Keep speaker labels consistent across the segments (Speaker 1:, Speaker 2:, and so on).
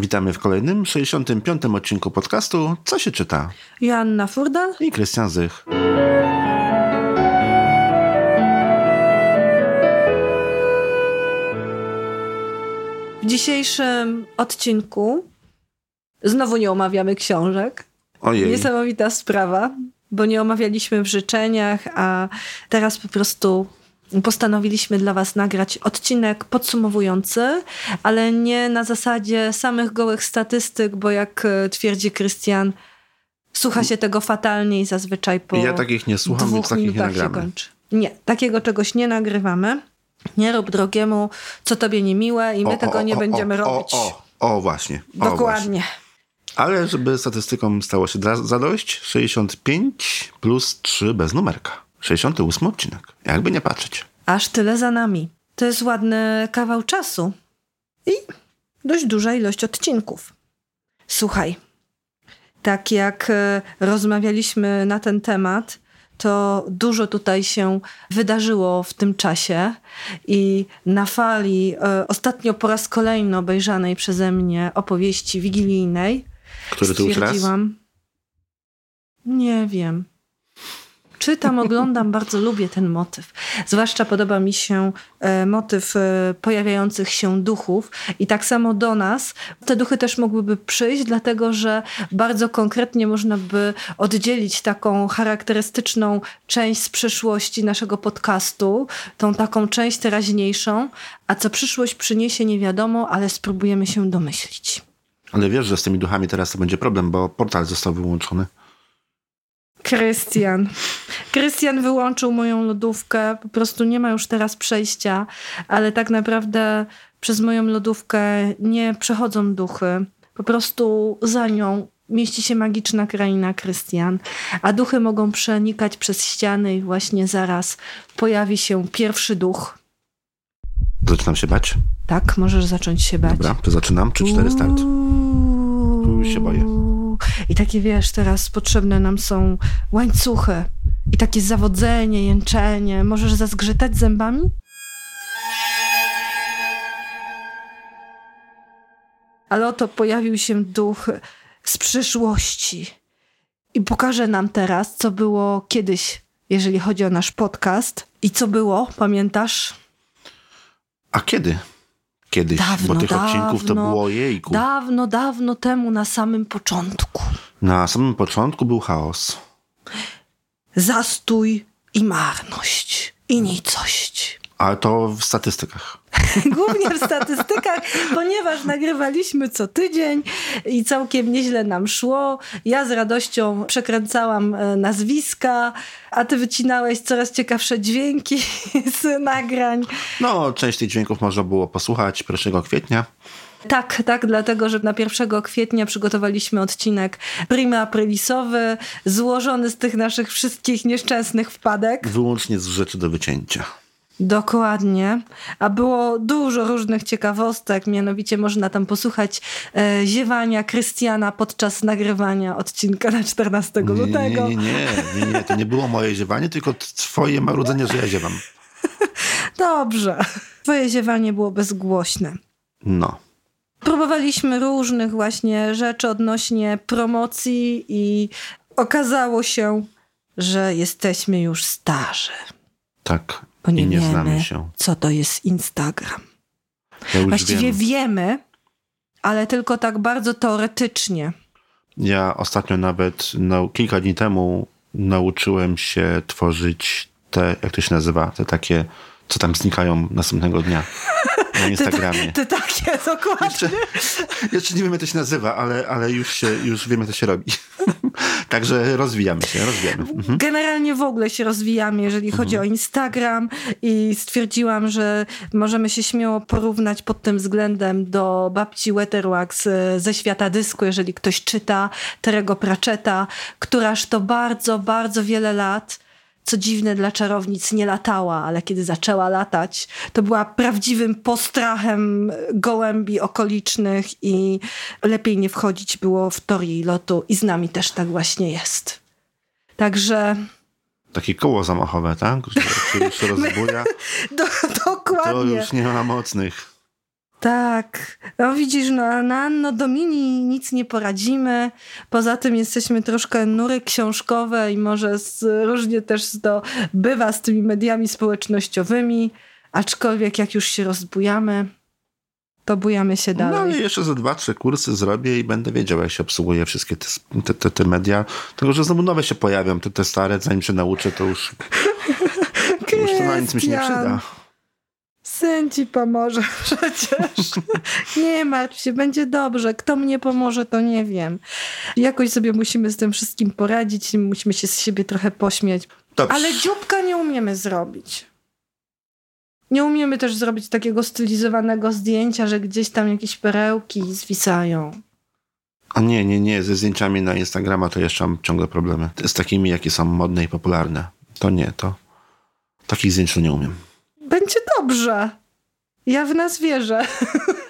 Speaker 1: Witamy w kolejnym 65. odcinku podcastu Co się czyta?
Speaker 2: Joanna Furdal
Speaker 1: i Krystian Zych.
Speaker 2: W dzisiejszym odcinku znowu nie omawiamy książek.
Speaker 1: Ojej.
Speaker 2: Niesamowita sprawa, bo nie omawialiśmy w życzeniach, a teraz po prostu postanowiliśmy dla Was nagrać odcinek podsumowujący, ale nie na zasadzie samych gołych statystyk, bo jak e, twierdzi Krystian, słucha się tego fatalnie i zazwyczaj po.
Speaker 1: Ja takich nie słucham, więc takich nie nagramy.
Speaker 2: Nie, takiego czegoś nie nagrywamy. Nie rób drogiemu, co tobie niemiłe i my
Speaker 1: O,
Speaker 2: tego
Speaker 1: o,
Speaker 2: nie
Speaker 1: o,
Speaker 2: będziemy robić.
Speaker 1: O, o, właśnie. O, Właśnie.
Speaker 2: Dokładnie.
Speaker 1: Ale żeby statystykom stało się zadość, 65 plus 3 bez numerka. 68 odcinek. Jakby nie patrzeć.
Speaker 2: Aż tyle za nami. To jest ładny kawał czasu i dość duża ilość odcinków. Słuchaj, tak jak e, rozmawialiśmy na ten temat, to dużo tutaj się wydarzyło w tym czasie i na fali e, ostatnio po raz kolejny obejrzanej przeze mnie opowieści wigilijnej
Speaker 1: Który to już raz?
Speaker 2: nie wiem. Czytam, oglądam, bardzo lubię ten motyw. Zwłaszcza podoba mi się e, motyw e, pojawiających się duchów i tak samo do nas. Te duchy też mogłyby przyjść, dlatego że bardzo konkretnie można by oddzielić taką charakterystyczną część z przyszłości naszego podcastu, tą taką część teraźniejszą, a co przyszłość przyniesie nie wiadomo, ale spróbujemy się domyślić.
Speaker 1: Ale wiesz, że z tymi duchami teraz to będzie problem, bo portal został wyłączony.
Speaker 2: Krystian. Krystian wyłączył moją lodówkę. Po prostu nie ma już teraz przejścia, ale tak naprawdę przez moją lodówkę nie przechodzą duchy. Po prostu za nią mieści się magiczna kraina Krystian, a duchy mogą przenikać przez ściany i właśnie zaraz pojawi się pierwszy duch.
Speaker 1: Zaczynam się bać.
Speaker 2: Tak, możesz zacząć się bać.
Speaker 1: Dobra, to zaczynam. 3-4 start.
Speaker 2: Uuu.
Speaker 1: Już się boję.
Speaker 2: I takie wiesz, teraz potrzebne nam są łańcuchy. I takie zawodzenie, jęczenie. Możesz zazgrzytać zębami? Ale oto pojawił się duch z przyszłości. I pokaże nam teraz, co było kiedyś, jeżeli chodzi o nasz podcast. I co było, pamiętasz?
Speaker 1: A kiedy? Kiedyś,
Speaker 2: Dawno,
Speaker 1: bo tych odcinków to
Speaker 2: dawno,
Speaker 1: było jejku.
Speaker 2: Dawno, dawno temu, na samym początku.
Speaker 1: Na samym początku był chaos.
Speaker 2: zastój i marność i nicość.
Speaker 1: Ale to w statystykach.
Speaker 2: Głównie w statystykach, ponieważ nagrywaliśmy co tydzień i całkiem nieźle nam szło. Ja z radością przekręcałam e, nazwiska, a ty wycinałeś coraz ciekawsze dźwięki z nagrań.
Speaker 1: No, część tych dźwięków można było posłuchać 1 kwietnia.
Speaker 2: Tak, tak, dlatego, że na 1 kwietnia przygotowaliśmy odcinek prima aprilisowy, złożony z tych naszych wszystkich nieszczęsnych wpadek.
Speaker 1: Wyłącznie z rzeczy do wycięcia.
Speaker 2: Dokładnie. A było dużo różnych ciekawostek, mianowicie można tam posłuchać e, ziewania Krystiana podczas nagrywania odcinka na 14
Speaker 1: Nie,
Speaker 2: lutego.
Speaker 1: nie, nie, nie, nie, nie, to nie było moje ziewanie, tylko twoje marudzenie, że ja ziewam.
Speaker 2: Dobrze. Twoje ziewanie było bezgłośne.
Speaker 1: No.
Speaker 2: Próbowaliśmy różnych właśnie rzeczy odnośnie promocji i okazało się, że jesteśmy już starzy.
Speaker 1: Tak.
Speaker 2: Bo nie,
Speaker 1: I nie
Speaker 2: wiemy,
Speaker 1: znamy się.
Speaker 2: co to jest Instagram.
Speaker 1: Ja
Speaker 2: Właściwie
Speaker 1: wiem.
Speaker 2: wiemy, ale tylko tak bardzo teoretycznie.
Speaker 1: Ja ostatnio nawet no, kilka dni temu nauczyłem się tworzyć te, jak to się nazywa, te takie, co tam znikają następnego dnia na Instagramie.
Speaker 2: Ty takie, dokładnie.
Speaker 1: Jeszcze, jeszcze nie wiem, jak to się nazywa, ale, ale już, się, już wiem, jak to się robi. Także rozwijamy się, rozwijamy. Mhm.
Speaker 2: Generalnie w ogóle się rozwijamy, jeżeli chodzi o Instagram i stwierdziłam, że możemy się śmiało porównać pod tym względem do babci Weterwax e, ze świata dysku, jeżeli ktoś czyta Terego Pratchetta, któraż to bardzo, bardzo wiele lat co dziwne dla czarownic, nie latała, ale kiedy zaczęła latać, to była prawdziwym postrachem gołębi okolicznych i lepiej nie wchodzić było w tor jej lotu i z nami też tak właśnie jest. Także
Speaker 1: Takie koło zamachowe, tak? Jak się już rozbuja,
Speaker 2: do,
Speaker 1: to
Speaker 2: dokładnie.
Speaker 1: już nie ma mocnych.
Speaker 2: Tak. No widzisz, no, na Anno Domini nic nie poradzimy. Poza tym jesteśmy troszkę nury książkowe i może z, różnie też to bywa z tymi mediami społecznościowymi. Aczkolwiek jak już się rozbujamy, to bujamy się dalej.
Speaker 1: No ale jeszcze za dwa, trzy kursy zrobię i będę wiedział, jak się obsługuje wszystkie te, te, te, te media. Tylko, że znowu nowe się pojawią, te, te stare, zanim się nauczę, to już, to już to na nic mi się nie przyda.
Speaker 2: Syn ci pomoże przecież. nie martw się, będzie dobrze. Kto mnie pomoże, to nie wiem. Jakoś sobie musimy z tym wszystkim poradzić, musimy się z siebie trochę pośmiać. Dobrze. Ale dzióbka nie umiemy zrobić. Nie umiemy też zrobić takiego stylizowanego zdjęcia, że gdzieś tam jakieś perełki zwisają.
Speaker 1: A nie, nie, nie. Ze zdjęciami na Instagrama to jeszcze mam ciągle problemy. Z takimi, jakie są modne i popularne. To nie, to takich zdjęć nie umiem.
Speaker 2: Będzie dobrze. Ja w nas wierzę.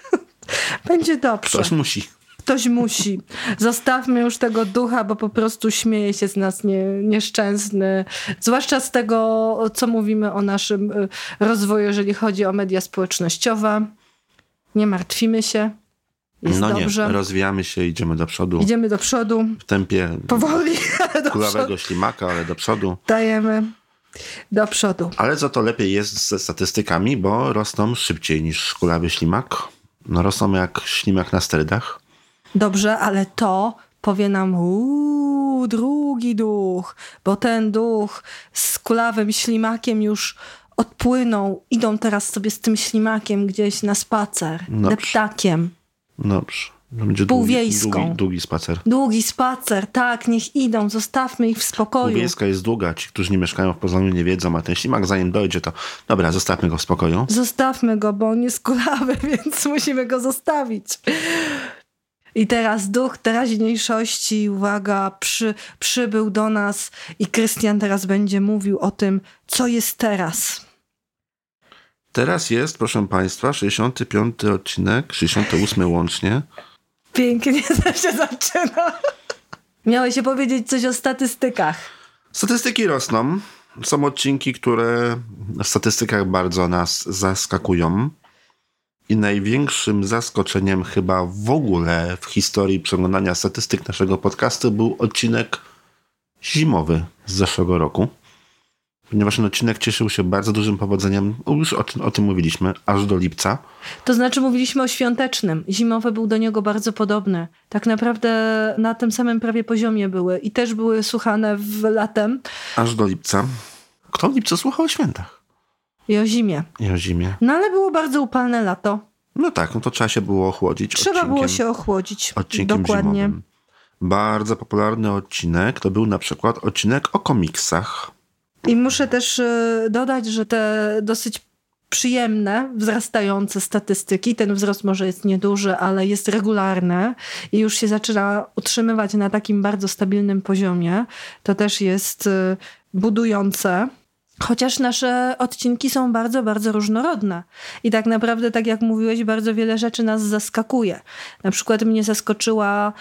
Speaker 2: Będzie dobrze.
Speaker 1: Ktoś musi.
Speaker 2: Ktoś musi. Zostawmy już tego ducha, bo po prostu śmieje się z nas nie, nieszczęsny. Zwłaszcza z tego, co mówimy o naszym y, rozwoju, jeżeli chodzi o media społecznościowe. Nie martwimy się. Jest
Speaker 1: no
Speaker 2: dobrze.
Speaker 1: nie, rozwijamy się, idziemy do przodu.
Speaker 2: Idziemy do przodu.
Speaker 1: W tempie
Speaker 2: powoli, ale do
Speaker 1: kulawego
Speaker 2: przodu.
Speaker 1: ślimaka, ale do przodu.
Speaker 2: Dajemy do przodu.
Speaker 1: Ale za to lepiej jest ze statystykami, bo rosną szybciej niż kulawy ślimak. No rosną jak ślimak na sterydach.
Speaker 2: Dobrze, ale to powie nam uuu, drugi duch, bo ten duch z kulawym ślimakiem już odpłynął. Idą teraz sobie z tym ślimakiem gdzieś na spacer,
Speaker 1: Dobrze.
Speaker 2: deptakiem.
Speaker 1: Dobrze. Będzie
Speaker 2: Półwiejską.
Speaker 1: Długi, długi, długi spacer.
Speaker 2: Długi spacer, tak, niech idą, zostawmy ich w spokoju.
Speaker 1: Półwiejska jest długa, ci, którzy nie mieszkają w Poznaniu nie wiedzą, a ten ślimak zanim dojdzie, to dobra, zostawmy go w spokoju.
Speaker 2: Zostawmy go, bo on jest kulawy, więc musimy go zostawić. I teraz duch teraźniejszości, uwaga, przy, przybył do nas i Krystian teraz będzie mówił o tym, co jest teraz.
Speaker 1: Teraz jest, proszę Państwa, 65 odcinek, 68 łącznie.
Speaker 2: Pięknie to się zaczyna. Miałeś się powiedzieć coś o statystykach.
Speaker 1: Statystyki rosną. Są odcinki, które w statystykach bardzo nas zaskakują. I największym zaskoczeniem chyba w ogóle w historii przeglądania statystyk naszego podcastu był odcinek zimowy z zeszłego roku. Ponieważ ten odcinek cieszył się bardzo dużym powodzeniem, już o, o tym mówiliśmy, aż do lipca.
Speaker 2: To znaczy mówiliśmy o świątecznym. Zimowy był do niego bardzo podobny. Tak naprawdę na tym samym prawie poziomie były i też były słuchane w latem.
Speaker 1: Aż do lipca. Kto w lipcu słuchał o świętach?
Speaker 2: I o zimie.
Speaker 1: I o zimie.
Speaker 2: No ale było bardzo upalne lato.
Speaker 1: No tak, no to trzeba się było ochłodzić.
Speaker 2: Trzeba było się ochłodzić.
Speaker 1: Odcinkiem
Speaker 2: Dokładnie.
Speaker 1: Zimowym. Bardzo popularny odcinek to był na przykład odcinek o komiksach.
Speaker 2: I muszę też y, dodać, że te dosyć przyjemne, wzrastające statystyki, ten wzrost może jest nieduży, ale jest regularny i już się zaczyna utrzymywać na takim bardzo stabilnym poziomie, to też jest y, budujące. Chociaż nasze odcinki są bardzo, bardzo różnorodne. I tak naprawdę, tak jak mówiłeś, bardzo wiele rzeczy nas zaskakuje. Na przykład mnie zaskoczyła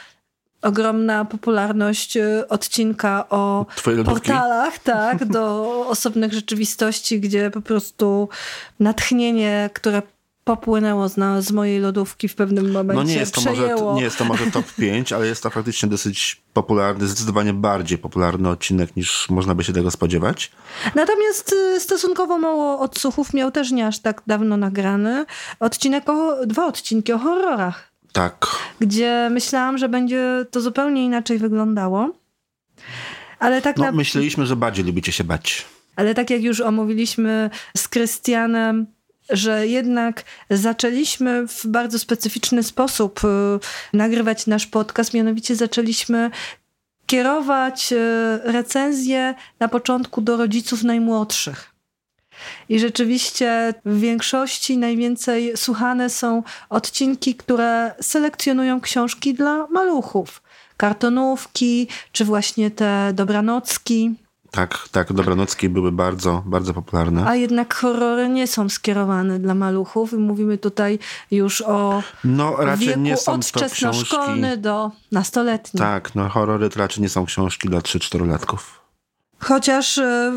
Speaker 2: ogromna popularność y, odcinka o portalach, tak, do osobnych rzeczywistości, gdzie po prostu natchnienie, które popłynęło z, z mojej lodówki w pewnym momencie
Speaker 1: No nie jest, to może, nie jest to może top 5, ale jest to faktycznie dosyć popularny, zdecydowanie bardziej popularny odcinek niż można by się tego spodziewać.
Speaker 2: Natomiast y, stosunkowo mało odsłuchów miał też nie aż tak dawno nagrany odcinek o, dwa odcinki o horrorach,
Speaker 1: Tak.
Speaker 2: gdzie myślałam, że będzie to zupełnie inaczej wyglądało. Ale tak
Speaker 1: No,
Speaker 2: na...
Speaker 1: myśleliśmy, że bardziej lubicie się bać.
Speaker 2: Ale tak jak już omówiliśmy z Krystianem, że jednak zaczęliśmy w bardzo specyficzny sposób y, nagrywać nasz podcast, mianowicie zaczęliśmy kierować y, recenzje na początku do rodziców najmłodszych. I rzeczywiście w większości najwięcej słuchane są odcinki, które selekcjonują książki dla maluchów. Kartonówki, czy właśnie te dobranocki.
Speaker 1: Tak, tak, dobranocki były bardzo, bardzo popularne.
Speaker 2: A jednak horrory nie są skierowane dla maluchów. I mówimy tutaj już o
Speaker 1: No raczej
Speaker 2: wieku
Speaker 1: nie są
Speaker 2: od wczesnoszkolny do nastoletni.
Speaker 1: Tak, no horrory to raczej nie są książki dla 3-4 latków.
Speaker 2: Chociaż e,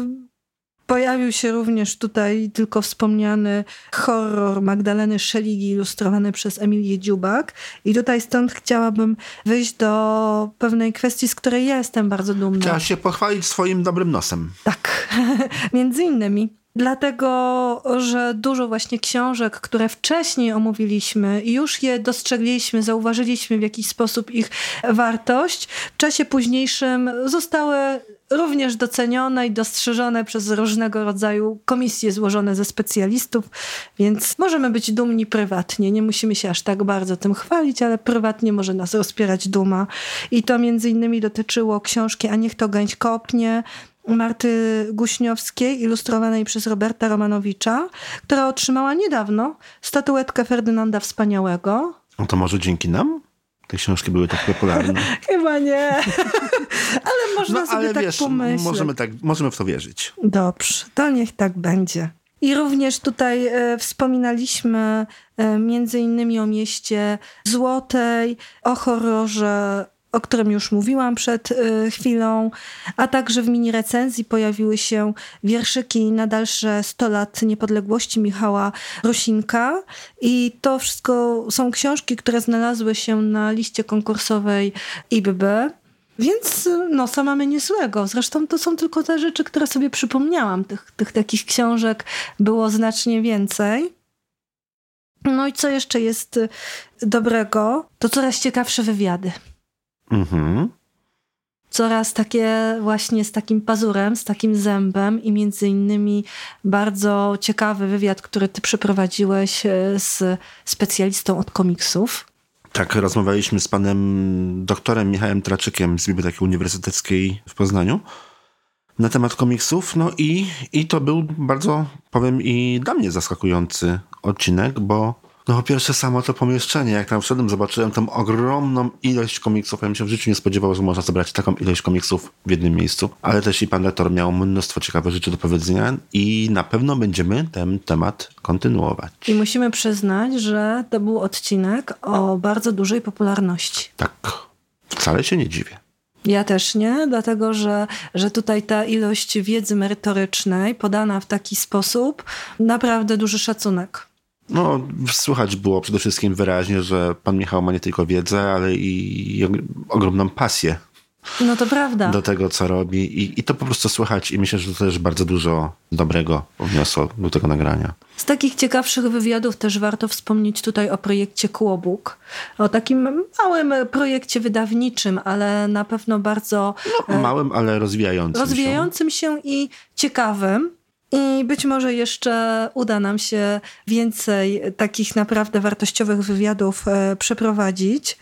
Speaker 2: Pojawił się również tutaj tylko wspomniany horror Magdaleny Szeligi ilustrowany przez Emilię Dziubak. I tutaj stąd chciałabym wyjść do pewnej kwestii, z której ja jestem bardzo dumna.
Speaker 1: Chciałaś się pochwalić swoim dobrym nosem.
Speaker 2: Tak, między innymi. Dlatego, że dużo właśnie książek, które wcześniej omówiliśmy i już je dostrzegliśmy, zauważyliśmy w jakiś sposób ich wartość, w czasie późniejszym zostały również docenione i dostrzeżone przez różnego rodzaju komisje złożone ze specjalistów, więc możemy być dumni prywatnie. Nie musimy się aż tak bardzo tym chwalić, ale prywatnie może nas rozpierać duma. I to między innymi dotyczyło książki A niech to gęś kopnie, Marty Guśniowskiej, ilustrowanej przez Roberta Romanowicza, która otrzymała niedawno statuetkę Ferdynanda Wspaniałego.
Speaker 1: No to może dzięki nam? Te książki były tak popularne.
Speaker 2: Chyba nie. ale można no, sobie ale tak wiesz, pomyśleć.
Speaker 1: Możemy, tak, możemy w to wierzyć.
Speaker 2: Dobrze, to niech tak będzie. I również tutaj e, wspominaliśmy e, między innymi o mieście Złotej, o horrorze o którym już mówiłam przed y, chwilą, a także w mini recenzji pojawiły się wierszyki na dalsze 100 lat niepodległości Michała Rosinka i to wszystko są książki, które znalazły się na liście konkursowej IBB. Więc no, mamy niezłego. Zresztą to są tylko te rzeczy, które sobie przypomniałam. Tych, tych takich książek było znacznie więcej. No i co jeszcze jest dobrego? To coraz ciekawsze wywiady. Mhm. Coraz takie właśnie z takim pazurem, z takim zębem i między innymi bardzo ciekawy wywiad, który ty przeprowadziłeś e, z specjalistą od komiksów.
Speaker 1: Tak, rozmawialiśmy z panem doktorem Michałem Traczykiem z Biblioteki Uniwersyteckiej w Poznaniu na temat komiksów. No i, i to był bardzo, powiem, i dla mnie zaskakujący odcinek, bo no po pierwsze samo to pomieszczenie, jak tam wszedłem, zobaczyłem tą ogromną ilość komiksów. Ja bym się w życiu nie spodziewał, że można zebrać taką ilość komiksów w jednym miejscu. Ale też i pan lektor miał mnóstwo ciekawych rzeczy do powiedzenia i na pewno będziemy ten temat kontynuować.
Speaker 2: I musimy przyznać, że to był odcinek o bardzo dużej popularności.
Speaker 1: Tak, wcale się nie dziwię.
Speaker 2: Ja też nie, dlatego że, że tutaj ta ilość wiedzy merytorycznej podana w taki sposób, naprawdę duży szacunek.
Speaker 1: No, słychać było przede wszystkim wyraźnie, że pan Michał ma nie tylko wiedzę, ale i ogromną pasję.
Speaker 2: No to prawda.
Speaker 1: Do tego, co robi. I, I to po prostu słychać. I myślę, że to też bardzo dużo dobrego wniosło do tego nagrania.
Speaker 2: Z takich ciekawszych wywiadów też warto wspomnieć tutaj o projekcie Kłobuk. O takim małym projekcie wydawniczym, ale na pewno bardzo...
Speaker 1: No, małym, ale rozwijającym
Speaker 2: się. Rozwijającym się i ciekawym. I być może jeszcze uda nam się więcej takich naprawdę wartościowych wywiadów e, przeprowadzić.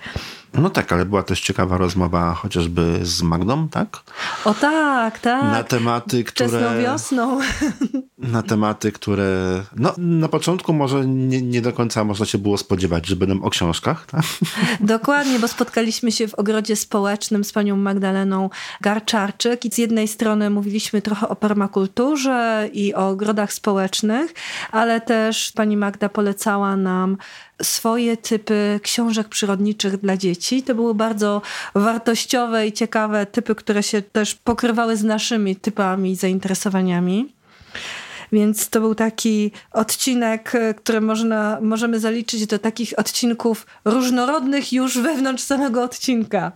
Speaker 1: No tak, ale była też ciekawa rozmowa chociażby z Magdą, tak?
Speaker 2: O tak, tak.
Speaker 1: Na tematy, które...
Speaker 2: Wczesną wiosną.
Speaker 1: Na tematy, które... No, na początku może nie, nie do końca można się było spodziewać, że będą o książkach, tak?
Speaker 2: Dokładnie, bo spotkaliśmy się w ogrodzie społecznym z panią Magdaleną Garczarczyk i z jednej strony mówiliśmy trochę o permakulturze i o ogrodach społecznych, ale też pani Magda polecała nam swoje typy książek przyrodniczych dla dzieci. To były bardzo wartościowe i ciekawe typy, które się też pokrywały z naszymi typami i zainteresowaniami. Więc to był taki odcinek, który można, możemy zaliczyć do takich odcinków różnorodnych już wewnątrz samego odcinka.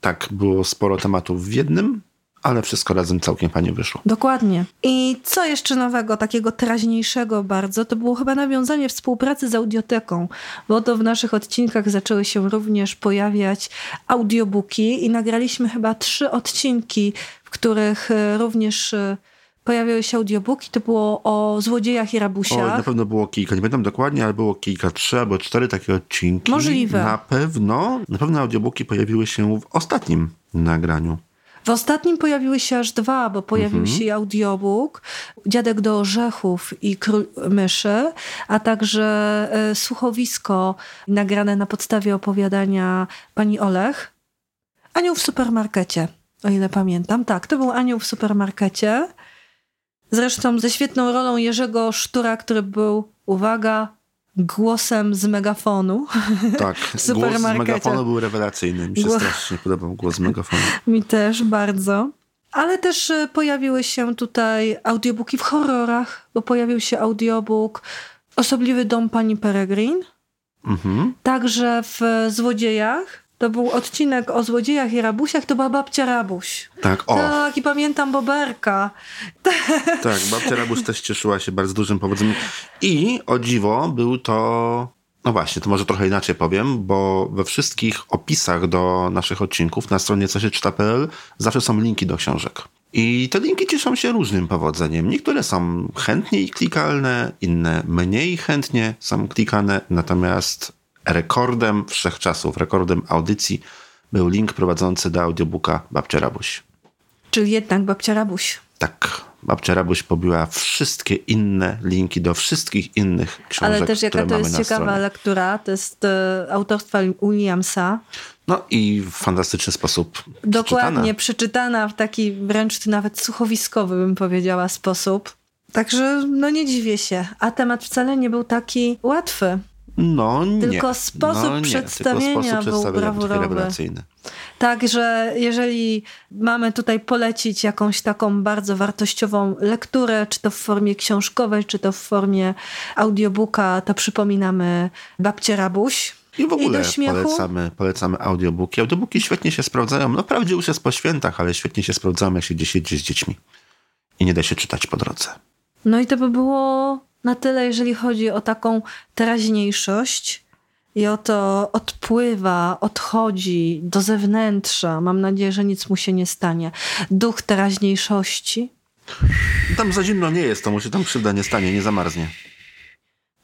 Speaker 1: Tak, było sporo tematów w jednym, ale wszystko razem całkiem fajnie wyszło.
Speaker 2: Dokładnie. I co jeszcze nowego, takiego teraźniejszego bardzo, to było chyba nawiązanie współpracy z audioteką, bo to w naszych odcinkach zaczęły się również pojawiać audiobooki i nagraliśmy chyba trzy odcinki, w których e, również e, pojawiały się audiobooki. To było o złodziejach i rabusiach.
Speaker 1: O, na pewno było kilka, nie pamiętam dokładnie, ale było kilka, trzy albo cztery takie odcinki.
Speaker 2: Możliwe.
Speaker 1: Na pewno, na pewno audiobooki pojawiły się w ostatnim nagraniu.
Speaker 2: W ostatnim pojawiły się aż dwa, bo pojawił mhm. się audiobook Dziadek do orzechów i Król myszy, a także e, słuchowisko nagrane na podstawie opowiadania pani Olech. Anioł w supermarkecie, o ile pamiętam. Tak, to był Anioł w supermarkecie. Zresztą ze świetną rolą Jerzego Sztura, który był, uwaga, głosem z megafonu.
Speaker 1: Tak, głos z megafonu był rewelacyjny. Mi się głos... strasznie podobał głos z megafonu.
Speaker 2: Mi też bardzo. Ale też e, pojawiły się tutaj audiobooki w horrorach, bo pojawił się audiobook Osobliwy dom pani Peregrin.
Speaker 1: Mhm.
Speaker 2: Także w Złodziejach to był odcinek o złodziejach i rabusiach, to była babcia Rabuś.
Speaker 1: Tak, o.
Speaker 2: Tak, i pamiętam Boberka.
Speaker 1: Tak, babcia Rabuś też cieszyła się bardzo dużym powodzeniem. I o dziwo był to. No właśnie, to może trochę inaczej powiem, bo we wszystkich opisach do naszych odcinków na stronie co się czyta.pl zawsze są linki do książek. I te linki cieszą się różnym powodzeniem. Niektóre są chętniej klikalne, inne mniej chętnie są klikane, natomiast rekordem wszechczasów, rekordem audycji był link prowadzący do audiobooka Babcia Rabuś.
Speaker 2: Czyli jednak babcia Rabuś.
Speaker 1: Tak, Babcia Rabuś pobiła wszystkie inne linki do wszystkich innych książek,
Speaker 2: Ale też jaka to jest ciekawa
Speaker 1: stronie.
Speaker 2: lektura, to jest e, autorstwa Williamsa.
Speaker 1: No i w fantastyczny sposób
Speaker 2: Dokładnie,
Speaker 1: przeczytana.
Speaker 2: przeczytana w taki wręcz nawet słuchowiskowy, bym powiedziała, sposób. Także no nie dziwię się. A temat wcale nie był taki łatwy.
Speaker 1: No nie.
Speaker 2: Tylko sposób
Speaker 1: no, nie.
Speaker 2: przedstawienia
Speaker 1: tylko sposób
Speaker 2: był brawurowy.
Speaker 1: rewelacyjny.
Speaker 2: Także jeżeli mamy tutaj polecić jakąś taką bardzo wartościową lekturę, czy to w formie książkowej, czy to w formie audiobooka, to przypominamy Babcie Rabuś.
Speaker 1: I w ogóle
Speaker 2: śmiechu?
Speaker 1: polecamy, polecamy audiobooki. Audiobooki świetnie się sprawdzają. No wprawdzie już jest po świętach, ale świetnie się sprawdzają, jak się gdzieś jedzie z dziećmi. I nie da się czytać po drodze.
Speaker 2: No i to by było na tyle, jeżeli chodzi o taką teraźniejszość i o to odpływa, odchodzi do zewnętrza. Mam nadzieję, że nic mu się nie stanie. Duch teraźniejszości.
Speaker 1: Tam za zimno nie jest, to mu się tam krzywda nie stanie, nie zamarznie.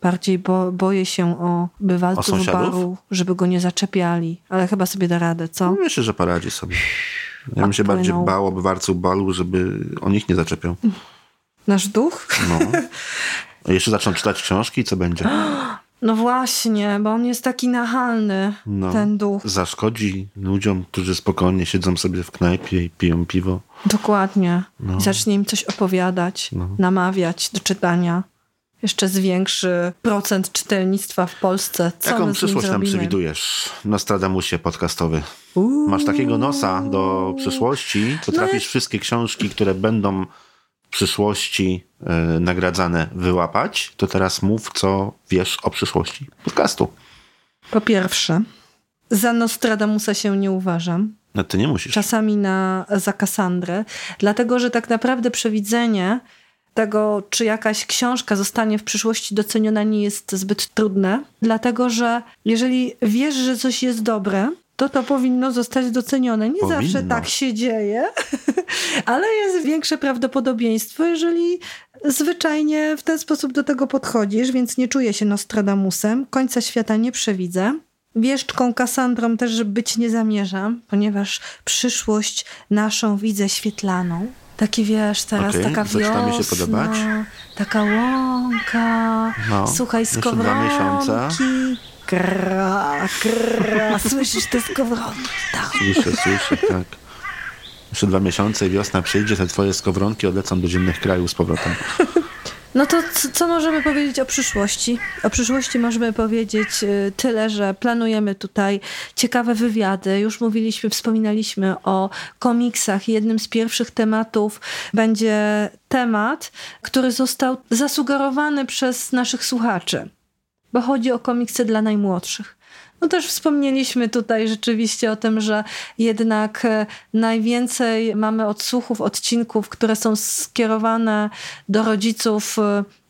Speaker 2: Bardziej bo, boję się o
Speaker 1: O
Speaker 2: bywalców
Speaker 1: sąsiadów?
Speaker 2: baru, żeby go nie zaczepiali. Ale chyba sobie da radę, co?
Speaker 1: Myślę, że poradzi sobie. Ja bym się bardziej bał obywatców balu, żeby on ich nie zaczepiał.
Speaker 2: Nasz duch?
Speaker 1: No. Jeszcze zaczną czytać książki, co będzie?
Speaker 2: No właśnie, bo on jest taki nachalny,
Speaker 1: No.
Speaker 2: ten duch.
Speaker 1: Zaszkodzi ludziom, którzy spokojnie siedzą sobie w knajpie i piją piwo.
Speaker 2: Dokładnie. I zacznie im coś opowiadać,
Speaker 1: No.
Speaker 2: namawiać do czytania. Jeszcze zwiększy procent czytelnictwa w Polsce. Co
Speaker 1: Jaką przyszłość nam
Speaker 2: zrobimy?
Speaker 1: przewidujesz? Nostradamusie podcastowy.
Speaker 2: Uuu.
Speaker 1: Masz takiego nosa do przyszłości, potrafisz
Speaker 2: No
Speaker 1: wszystkie książki, które będą przyszłości e, nagradzane, wyłapać, to teraz mów, co wiesz o przyszłości podcastu.
Speaker 2: Po pierwsze, za Nostradamusa się nie uważam.
Speaker 1: No ty nie musisz.
Speaker 2: czasami na, za Kassandrę, dlatego że tak naprawdę przewidzenie tego, czy jakaś książka zostanie w przyszłości doceniona, nie jest zbyt trudne, dlatego że jeżeli wiesz, że coś jest dobre, to to powinno zostać docenione. Nie
Speaker 1: Powinno.
Speaker 2: zawsze tak się dzieje, ale jest większe prawdopodobieństwo, jeżeli zwyczajnie w ten sposób do tego podchodzisz, więc nie czuję się Nostradamusem. Końca świata nie przewidzę. Wieszczką Kassandrą też być nie zamierzam, ponieważ przyszłość naszą widzę świetlaną. Taki wiesz, teraz
Speaker 1: Okej,
Speaker 2: taka
Speaker 1: mi się
Speaker 2: wiosna,
Speaker 1: podobać.
Speaker 2: taka łąka,
Speaker 1: No,
Speaker 2: słuchaj, skowronki. Gra, gra, słyszysz te skowronki? Tak.
Speaker 1: Słyszę, słyszę, tak. Jeszcze dwa miesiące i wiosna przyjdzie, te twoje skowronki odlecą do zimnych krajów z powrotem.
Speaker 2: No to co, co możemy powiedzieć o przyszłości? O przyszłości możemy powiedzieć y, tyle, że planujemy tutaj ciekawe wywiady. Już mówiliśmy, wspominaliśmy o komiksach. Jednym z pierwszych tematów będzie temat, który został zasugerowany przez naszych słuchaczy, bo chodzi o komiksy dla najmłodszych. No też wspomnieliśmy tutaj rzeczywiście o tym, że jednak e, najwięcej mamy odsłuchów, odcinków, które są skierowane do rodziców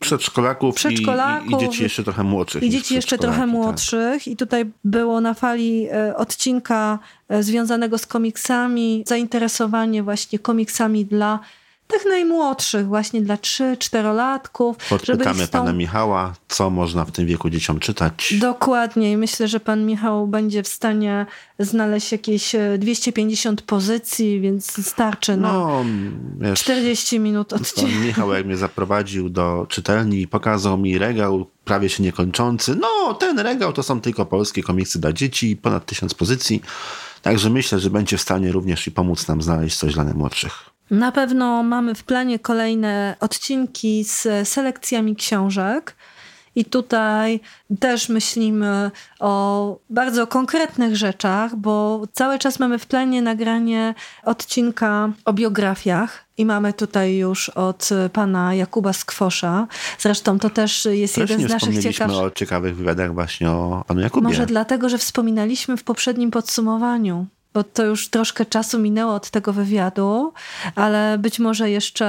Speaker 1: Przedszkolaków,
Speaker 2: Przedszkolaków
Speaker 1: i, i, i dzieci jeszcze trochę młodszych.
Speaker 2: i dzieci jeszcze trochę
Speaker 1: tak.
Speaker 2: młodszych. I tutaj było na fali e, odcinka e, związanego z komiksami, zainteresowanie właśnie komiksami dla tych najmłodszych, właśnie dla 3-4-latków.
Speaker 1: Podpytamy
Speaker 2: tą-
Speaker 1: pana Michała, co można w tym wieku dzieciom czytać.
Speaker 2: Dokładnie i myślę, że pan Michał będzie w stanie znaleźć jakieś e, 250 pozycji, więc starczy na
Speaker 1: No, wiesz,
Speaker 2: 40 minut odcinka.
Speaker 1: pan Michał jak mnie zaprowadził do czytelni i pokazał mi regał prawie się niekończący. No, ten regał to są tylko polskie komiksy dla dzieci, ponad tysiąc pozycji. Także myślę, że będzie w stanie również i pomóc nam znaleźć coś dla najmłodszych.
Speaker 2: Na pewno mamy w planie kolejne odcinki z selekcjami książek I tutaj też myślimy o bardzo konkretnych rzeczach, bo cały czas mamy w planie nagranie odcinka o biografiach. I mamy tutaj już od pana Jakuba Skwosza. Zresztą to też jest
Speaker 1: Też
Speaker 2: jeden z naszych ciekawszych.
Speaker 1: o ciekawych wywiadach właśnie o panu Jakubie.
Speaker 2: Może dlatego, że wspominaliśmy w poprzednim podsumowaniu bo to już troszkę czasu minęło od tego wywiadu, ale być może jeszcze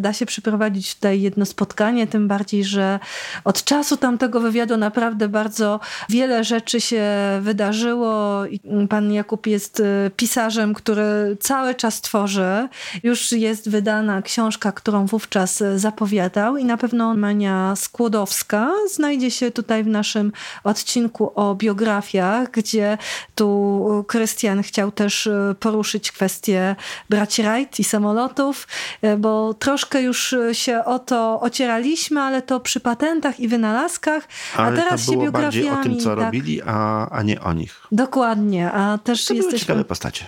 Speaker 2: da się przeprowadzić tutaj jedno spotkanie, tym bardziej, że od czasu tamtego wywiadu naprawdę bardzo wiele rzeczy się wydarzyło. Pan Jakub jest y, pisarzem, który cały czas tworzy. Już jest wydana książka, którą wówczas zapowiadał i na pewno Mania Skłodowska znajdzie się tutaj w naszym odcinku o biografiach, gdzie tu Krystian chciał chciał też e, poruszyć kwestię braci Wright i samolotów, e, bo troszkę już się o to ocieraliśmy, ale to przy patentach i wynalazkach,
Speaker 1: ale
Speaker 2: a teraz
Speaker 1: to było
Speaker 2: się biografiami.
Speaker 1: bardziej o tym, co
Speaker 2: tak,
Speaker 1: robili, a, a nie o nich.
Speaker 2: Dokładnie, a też
Speaker 1: to
Speaker 2: jesteśmy...
Speaker 1: ciekawe postacie.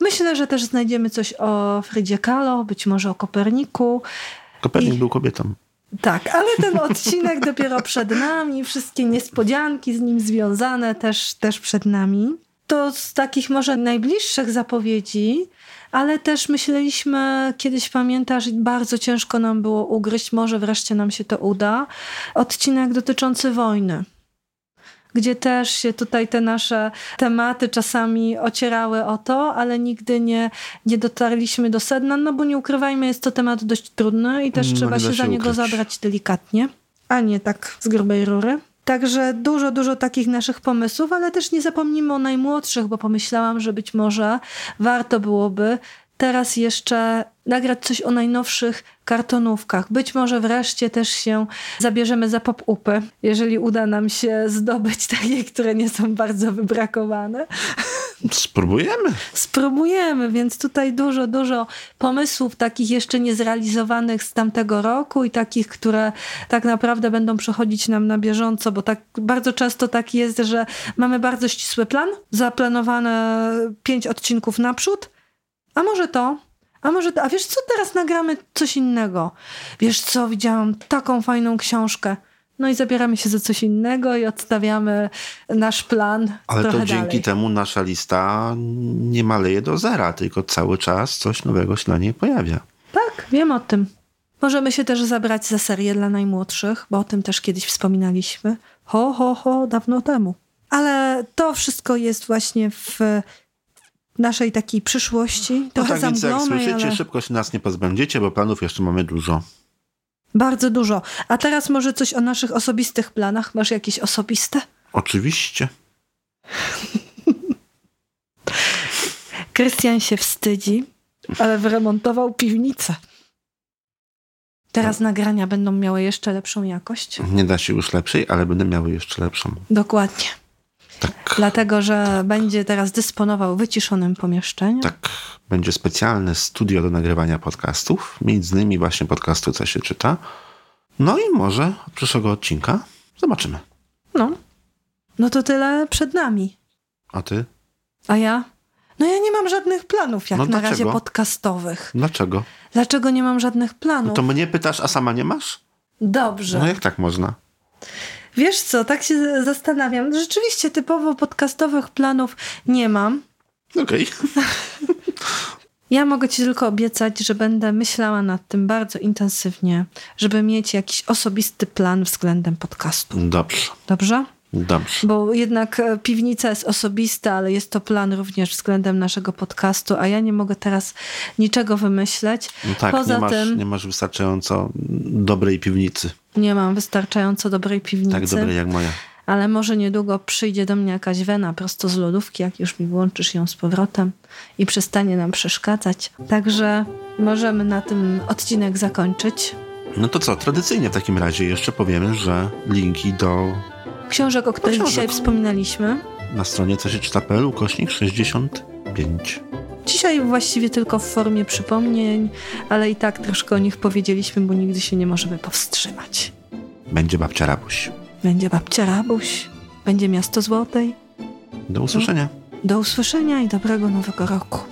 Speaker 2: Myślę, że też znajdziemy coś o Frydzie Kahlo, być może o Koperniku.
Speaker 1: Kopernik I... był kobietą.
Speaker 2: Tak, ale ten odcinek dopiero przed nami, wszystkie niespodzianki z nim związane też, też przed nami to z takich może najbliższych zapowiedzi, ale też myśleliśmy, kiedyś pamiętasz, bardzo ciężko nam było ugryźć, może wreszcie nam się to uda, odcinek dotyczący wojny gdzie też się tutaj te nasze tematy czasami ocierały o to, ale nigdy nie, nie dotarliśmy do sedna, no bo nie ukrywajmy, jest to temat dość trudny i też no, trzeba się, się za niego zabrać delikatnie, a nie tak z grubej rury. Także dużo, dużo takich naszych pomysłów, ale też nie zapomnimy o najmłodszych, bo pomyślałam, że być może warto byłoby teraz jeszcze nagrać coś o najnowszych kartonówkach. Być może wreszcie też się zabierzemy za pop-upy, jeżeli uda nam się zdobyć takie, które nie są bardzo wybrakowane.
Speaker 1: Spróbujemy.
Speaker 2: Spróbujemy, więc tutaj dużo, dużo pomysłów takich jeszcze niezrealizowanych z tamtego roku i takich, które tak naprawdę będą przechodzić nam na bieżąco, bo tak bardzo często tak jest, że mamy bardzo ścisły plan, zaplanowane pięć odcinków naprzód, a może to, a może to, a wiesz co, teraz nagramy coś innego. Wiesz co, widziałam taką fajną książkę. No i zabieramy się za coś innego i odstawiamy nasz plan.
Speaker 1: Ale
Speaker 2: to
Speaker 1: dzięki
Speaker 2: dalej.
Speaker 1: temu nasza lista nie maleje do zera, tylko cały czas coś nowego się na niej pojawia.
Speaker 2: Tak, wiem o tym. Możemy się też zabrać za serię dla najmłodszych, bo o tym też kiedyś wspominaliśmy. Ho, ho, ho, dawno temu. Ale to wszystko jest właśnie w naszej takiej przyszłości.
Speaker 1: No
Speaker 2: Trochę
Speaker 1: tak więc jak słyszycie,
Speaker 2: ale...
Speaker 1: szybko się nas nie pozbędziecie, bo planów jeszcze mamy dużo.
Speaker 2: Bardzo dużo. A teraz może coś o naszych osobistych planach. Masz jakieś osobiste?
Speaker 1: Oczywiście.
Speaker 2: Krystian się wstydzi, ale wyremontował piwnicę. Teraz no. nagrania będą miały jeszcze lepszą jakość.
Speaker 1: Nie da się już lepszej, ale będą miały jeszcze lepszą.
Speaker 2: Dokładnie.
Speaker 1: Tak.
Speaker 2: Dlatego, że tak. będzie teraz dysponował wyciszonym pomieszczeniem.
Speaker 1: Tak. Będzie specjalne studio do nagrywania podcastów, między innymi właśnie podcastu Co się czyta. No i może od przyszłego odcinka zobaczymy.
Speaker 2: No. No to tyle przed nami.
Speaker 1: A ty?
Speaker 2: A ja? No ja nie mam żadnych planów jak
Speaker 1: no
Speaker 2: na razie podcastowych.
Speaker 1: Dlaczego?
Speaker 2: Dlaczego nie mam żadnych planów? No
Speaker 1: to mnie pytasz, a sama nie masz?
Speaker 2: Dobrze.
Speaker 1: No jak tak można?
Speaker 2: Wiesz co, tak się zastanawiam. Rzeczywiście typowo podcastowych planów nie mam.
Speaker 1: Okej. Okay.
Speaker 2: Ja mogę ci tylko obiecać, że będę myślała nad tym bardzo intensywnie, żeby mieć jakiś osobisty plan względem podcastu.
Speaker 1: Dobrze.
Speaker 2: Dobrze?
Speaker 1: Dobrze.
Speaker 2: Bo jednak e, piwnica jest osobista, ale jest to plan również względem naszego podcastu, a ja nie mogę teraz niczego wymyśleć.
Speaker 1: No tak, Poza nie masz, tym, nie masz wystarczająco dobrej piwnicy.
Speaker 2: Nie mam wystarczająco dobrej piwnicy.
Speaker 1: Tak dobrej jak moja.
Speaker 2: Ale może niedługo przyjdzie do mnie jakaś wena prosto z lodówki, jak już mi włączysz ją z powrotem i przestanie nam przeszkadzać. Także możemy na tym odcinek zakończyć.
Speaker 1: No to co, tradycyjnie w takim razie jeszcze powiemy, że linki do
Speaker 2: książek, o których dzisiaj wspominaliśmy.
Speaker 1: Na stronie co się czyta.pl ukośnik 65.
Speaker 2: Dzisiaj właściwie tylko w formie przypomnień, ale i tak troszkę o nich powiedzieliśmy, bo nigdy się nie możemy powstrzymać.
Speaker 1: Będzie babcia Rabuś.
Speaker 2: Będzie babcia Rabuś. Będzie miasto Złotej.
Speaker 1: Do usłyszenia.
Speaker 2: Do, do usłyszenia i dobrego nowego roku.